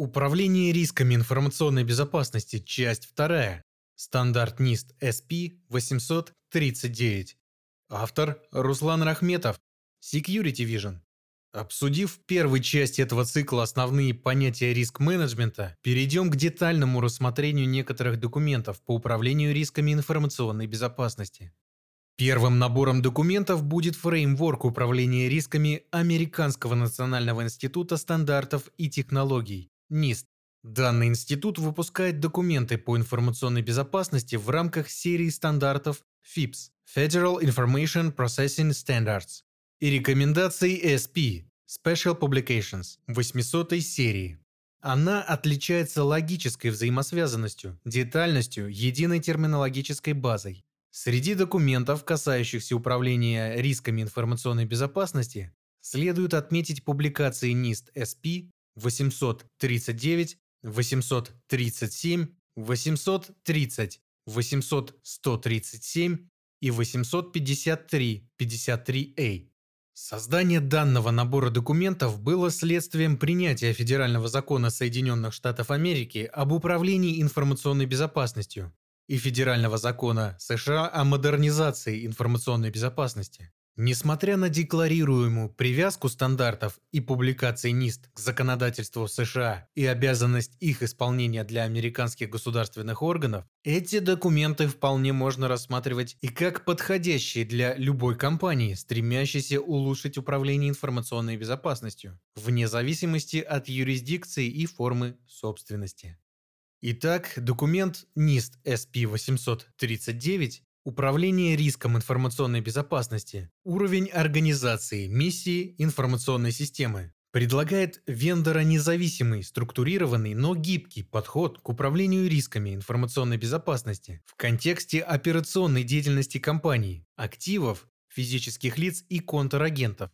Управление рисками информационной безопасности. Часть 2. Стандарт НИСТ SP-839. Автор Руслан Рахметов. Security Vision. Обсудив в первой части этого цикла основные понятия риск-менеджмента, перейдем к детальному рассмотрению некоторых документов по управлению рисками информационной безопасности. Первым набором документов будет фреймворк управления рисками Американского национального института стандартов и технологий НИСТ. Данный институт выпускает документы по информационной безопасности в рамках серии стандартов FIPS – Federal Information Processing Standards и рекомендаций SP – Special Publications 800 серии. Она отличается логической взаимосвязанностью, детальностью, единой терминологической базой. Среди документов, касающихся управления рисками информационной безопасности, следует отметить публикации NIST SP 839, 837, 830, 800, 137 и 853, 53A. Создание данного набора документов было следствием принятия Федерального закона Соединенных Штатов Америки об управлении информационной безопасностью и Федерального закона США о модернизации информационной безопасности. Несмотря на декларируемую привязку стандартов и публикаций НИСТ к законодательству США и обязанность их исполнения для американских государственных органов, эти документы вполне можно рассматривать и как подходящие для любой компании, стремящейся улучшить управление информационной безопасностью, вне зависимости от юрисдикции и формы собственности. Итак, документ НИСТ SP839 Управление риском информационной безопасности. Уровень организации, миссии информационной системы. Предлагает вендора-независимый, структурированный, но гибкий подход к управлению рисками информационной безопасности в контексте операционной деятельности компаний, активов, физических лиц и контрагентов.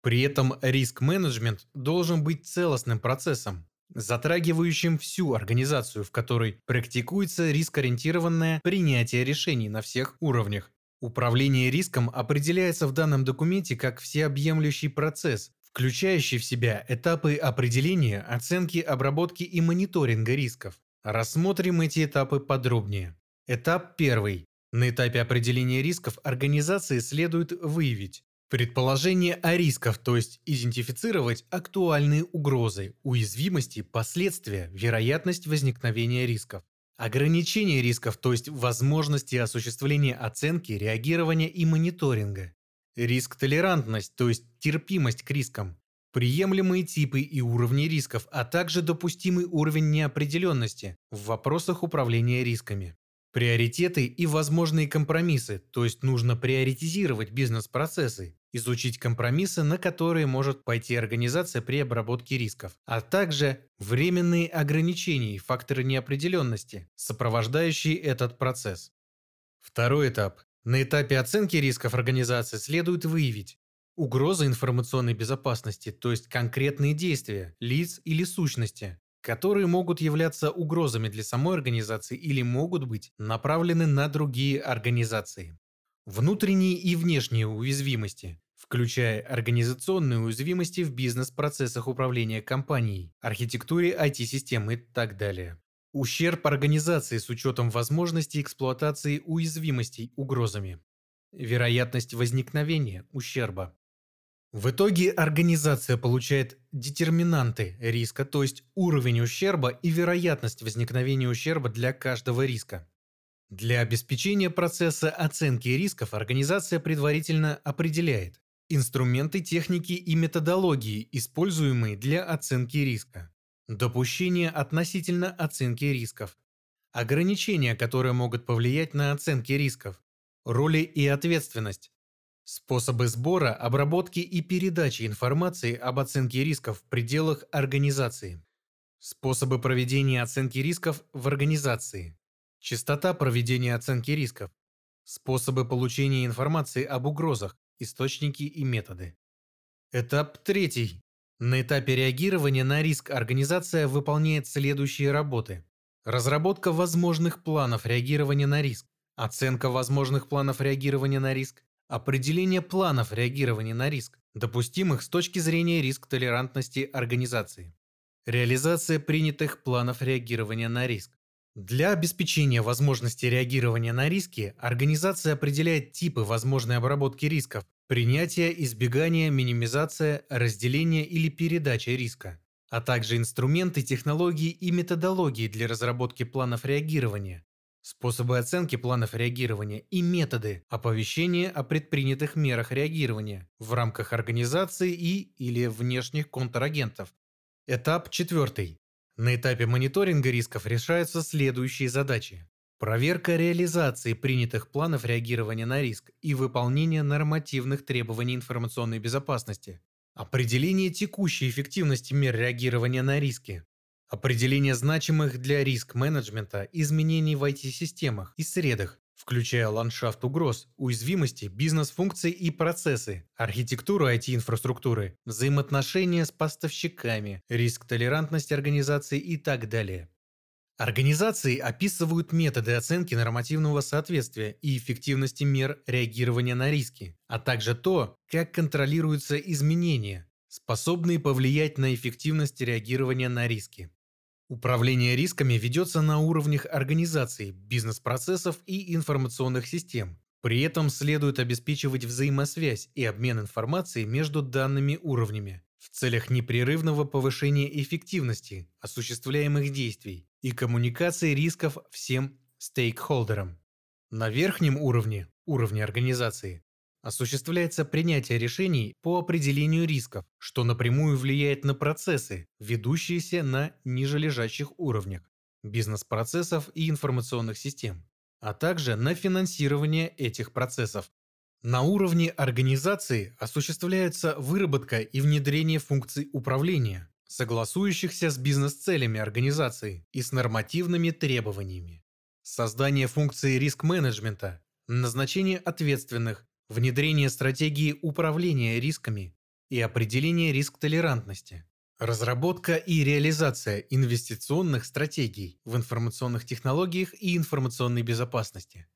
При этом риск-менеджмент должен быть целостным процессом, затрагивающим всю организацию, в которой практикуется рискоориентированное принятие решений на всех уровнях. Управление риском определяется в данном документе как всеобъемлющий процесс, включающий в себя этапы определения, оценки, обработки и мониторинга рисков. Рассмотрим эти этапы подробнее. Этап первый. На этапе определения рисков организации следует выявить Предположение о рисках, то есть идентифицировать актуальные угрозы, уязвимости, последствия, вероятность возникновения рисков. Ограничение рисков, то есть возможности осуществления оценки, реагирования и мониторинга. Риск-толерантность, то есть терпимость к рискам. Приемлемые типы и уровни рисков, а также допустимый уровень неопределенности в вопросах управления рисками. Приоритеты и возможные компромиссы, то есть нужно приоритизировать бизнес-процессы, изучить компромиссы, на которые может пойти организация при обработке рисков, а также временные ограничения и факторы неопределенности, сопровождающие этот процесс. Второй этап. На этапе оценки рисков организации следует выявить угрозы информационной безопасности, то есть конкретные действия, лиц или сущности, которые могут являться угрозами для самой организации или могут быть направлены на другие организации. Внутренние и внешние уязвимости, включая организационные уязвимости в бизнес-процессах управления компанией, архитектуре IT-систем и так далее. Ущерб организации с учетом возможности эксплуатации уязвимостей угрозами. Вероятность возникновения ущерба. В итоге организация получает детерминанты риска, то есть уровень ущерба и вероятность возникновения ущерба для каждого риска. Для обеспечения процесса оценки рисков организация предварительно определяет инструменты, техники и методологии, используемые для оценки риска, допущения относительно оценки рисков, ограничения, которые могут повлиять на оценки рисков, роли и ответственность, Способы сбора, обработки и передачи информации об оценке рисков в пределах организации. Способы проведения оценки рисков в организации. Частота проведения оценки рисков. Способы получения информации об угрозах, источники и методы. Этап третий. На этапе реагирования на риск организация выполняет следующие работы. Разработка возможных планов реагирования на риск. Оценка возможных планов реагирования на риск. Определение планов реагирования на риск, допустимых с точки зрения риск-толерантности организации. Реализация принятых планов реагирования на риск. Для обеспечения возможности реагирования на риски организация определяет типы возможной обработки рисков, принятие, избегание, минимизация, разделение или передача риска, а также инструменты, технологии и методологии для разработки планов реагирования, способы оценки планов реагирования и методы оповещения о предпринятых мерах реагирования в рамках организации и или внешних контрагентов. Этап четвертый. На этапе мониторинга рисков решаются следующие задачи. Проверка реализации принятых планов реагирования на риск и выполнение нормативных требований информационной безопасности. Определение текущей эффективности мер реагирования на риски. Определение значимых для риск-менеджмента изменений в IT-системах и средах, включая ландшафт угроз, уязвимости, бизнес-функции и процессы, архитектуру IT-инфраструктуры, взаимоотношения с поставщиками, риск-толерантность организации и так далее. Организации описывают методы оценки нормативного соответствия и эффективности мер реагирования на риски, а также то, как контролируются изменения, способные повлиять на эффективность реагирования на риски. Управление рисками ведется на уровнях организаций, бизнес-процессов и информационных систем. При этом следует обеспечивать взаимосвязь и обмен информацией между данными уровнями в целях непрерывного повышения эффективности осуществляемых действий и коммуникации рисков всем стейкхолдерам. На верхнем уровне, уровне организации, осуществляется принятие решений по определению рисков, что напрямую влияет на процессы, ведущиеся на нижележащих уровнях бизнес-процессов и информационных систем, а также на финансирование этих процессов. На уровне организации осуществляется выработка и внедрение функций управления, согласующихся с бизнес-целями организации и с нормативными требованиями. Создание функции риск-менеджмента, назначение ответственных, внедрение стратегии управления рисками и определение риск-толерантности, разработка и реализация инвестиционных стратегий в информационных технологиях и информационной безопасности.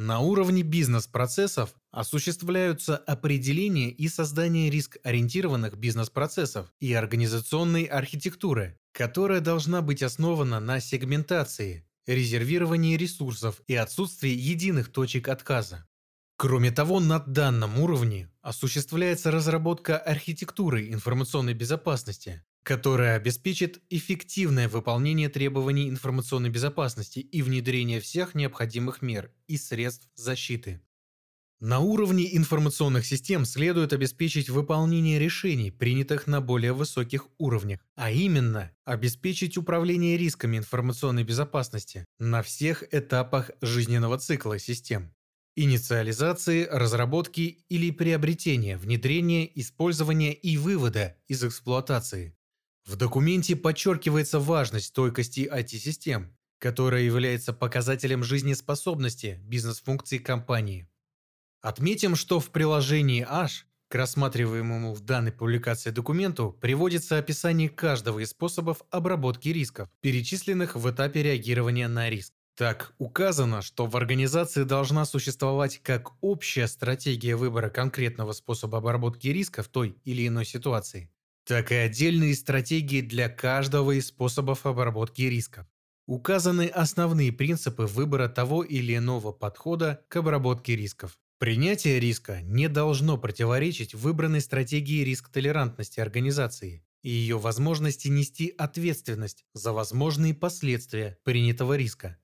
На уровне бизнес-процессов осуществляются определение и создание риск-ориентированных бизнес-процессов и организационной архитектуры, которая должна быть основана на сегментации, резервировании ресурсов и отсутствии единых точек отказа. Кроме того, на данном уровне осуществляется разработка архитектуры информационной безопасности, которая обеспечит эффективное выполнение требований информационной безопасности и внедрение всех необходимых мер и средств защиты. На уровне информационных систем следует обеспечить выполнение решений, принятых на более высоких уровнях, а именно обеспечить управление рисками информационной безопасности на всех этапах жизненного цикла систем инициализации, разработки или приобретения, внедрения, использования и вывода из эксплуатации. В документе подчеркивается важность стойкости IT-систем, которая является показателем жизнеспособности бизнес-функций компании. Отметим, что в приложении H к рассматриваемому в данной публикации документу приводится описание каждого из способов обработки рисков, перечисленных в этапе реагирования на риск. Так указано, что в организации должна существовать как общая стратегия выбора конкретного способа обработки риска в той или иной ситуации, так и отдельные стратегии для каждого из способов обработки рисков. Указаны основные принципы выбора того или иного подхода к обработке рисков. Принятие риска не должно противоречить выбранной стратегии риск-толерантности организации и ее возможности нести ответственность за возможные последствия принятого риска.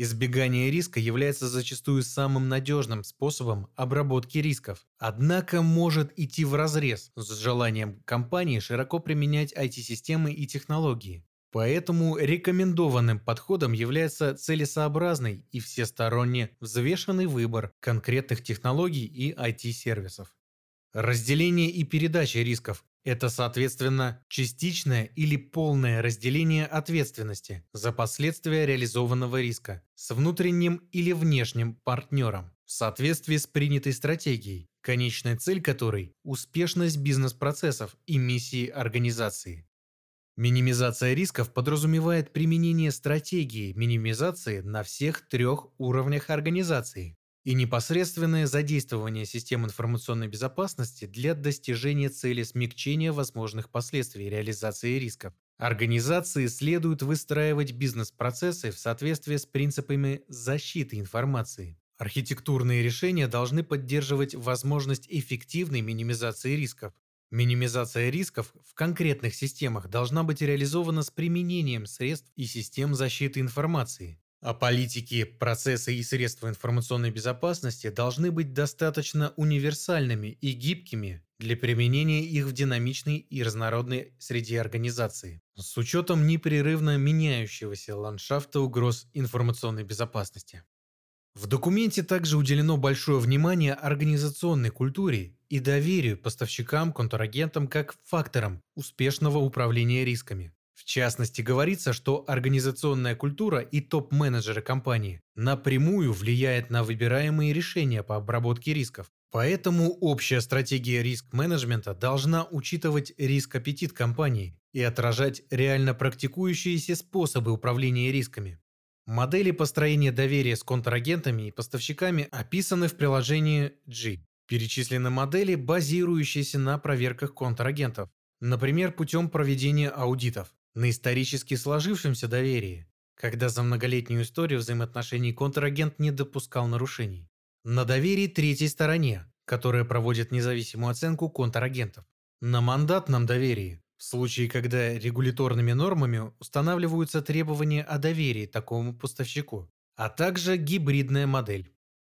Избегание риска является зачастую самым надежным способом обработки рисков, однако может идти вразрез с желанием компании широко применять IT-системы и технологии. Поэтому рекомендованным подходом является целесообразный и всесторонне взвешенный выбор конкретных технологий и IT-сервисов. Разделение и передача рисков это, соответственно, частичное или полное разделение ответственности за последствия реализованного риска с внутренним или внешним партнером в соответствии с принятой стратегией, конечная цель которой – успешность бизнес-процессов и миссии организации. Минимизация рисков подразумевает применение стратегии минимизации на всех трех уровнях организации и непосредственное задействование систем информационной безопасности для достижения цели смягчения возможных последствий реализации рисков, Организации следует выстраивать бизнес-процессы в соответствии с принципами защиты информации. Архитектурные решения должны поддерживать возможность эффективной минимизации рисков. Минимизация рисков в конкретных системах должна быть реализована с применением средств и систем защиты информации. А политики, процессы и средства информационной безопасности должны быть достаточно универсальными и гибкими для применения их в динамичной и разнородной среде организации, с учетом непрерывно меняющегося ландшафта угроз информационной безопасности. В документе также уделено большое внимание организационной культуре и доверию поставщикам, контрагентам как факторам успешного управления рисками. В частности, говорится, что организационная культура и топ-менеджеры компании напрямую влияет на выбираемые решения по обработке рисков. Поэтому общая стратегия риск-менеджмента должна учитывать риск-аппетит компании и отражать реально практикующиеся способы управления рисками. Модели построения доверия с контрагентами и поставщиками описаны в приложении G. Перечислены модели, базирующиеся на проверках контрагентов, например, путем проведения аудитов на исторически сложившемся доверии, когда за многолетнюю историю взаимоотношений контрагент не допускал нарушений, на доверии третьей стороне, которая проводит независимую оценку контрагентов, на мандатном доверии, в случае, когда регуляторными нормами устанавливаются требования о доверии такому поставщику, а также гибридная модель.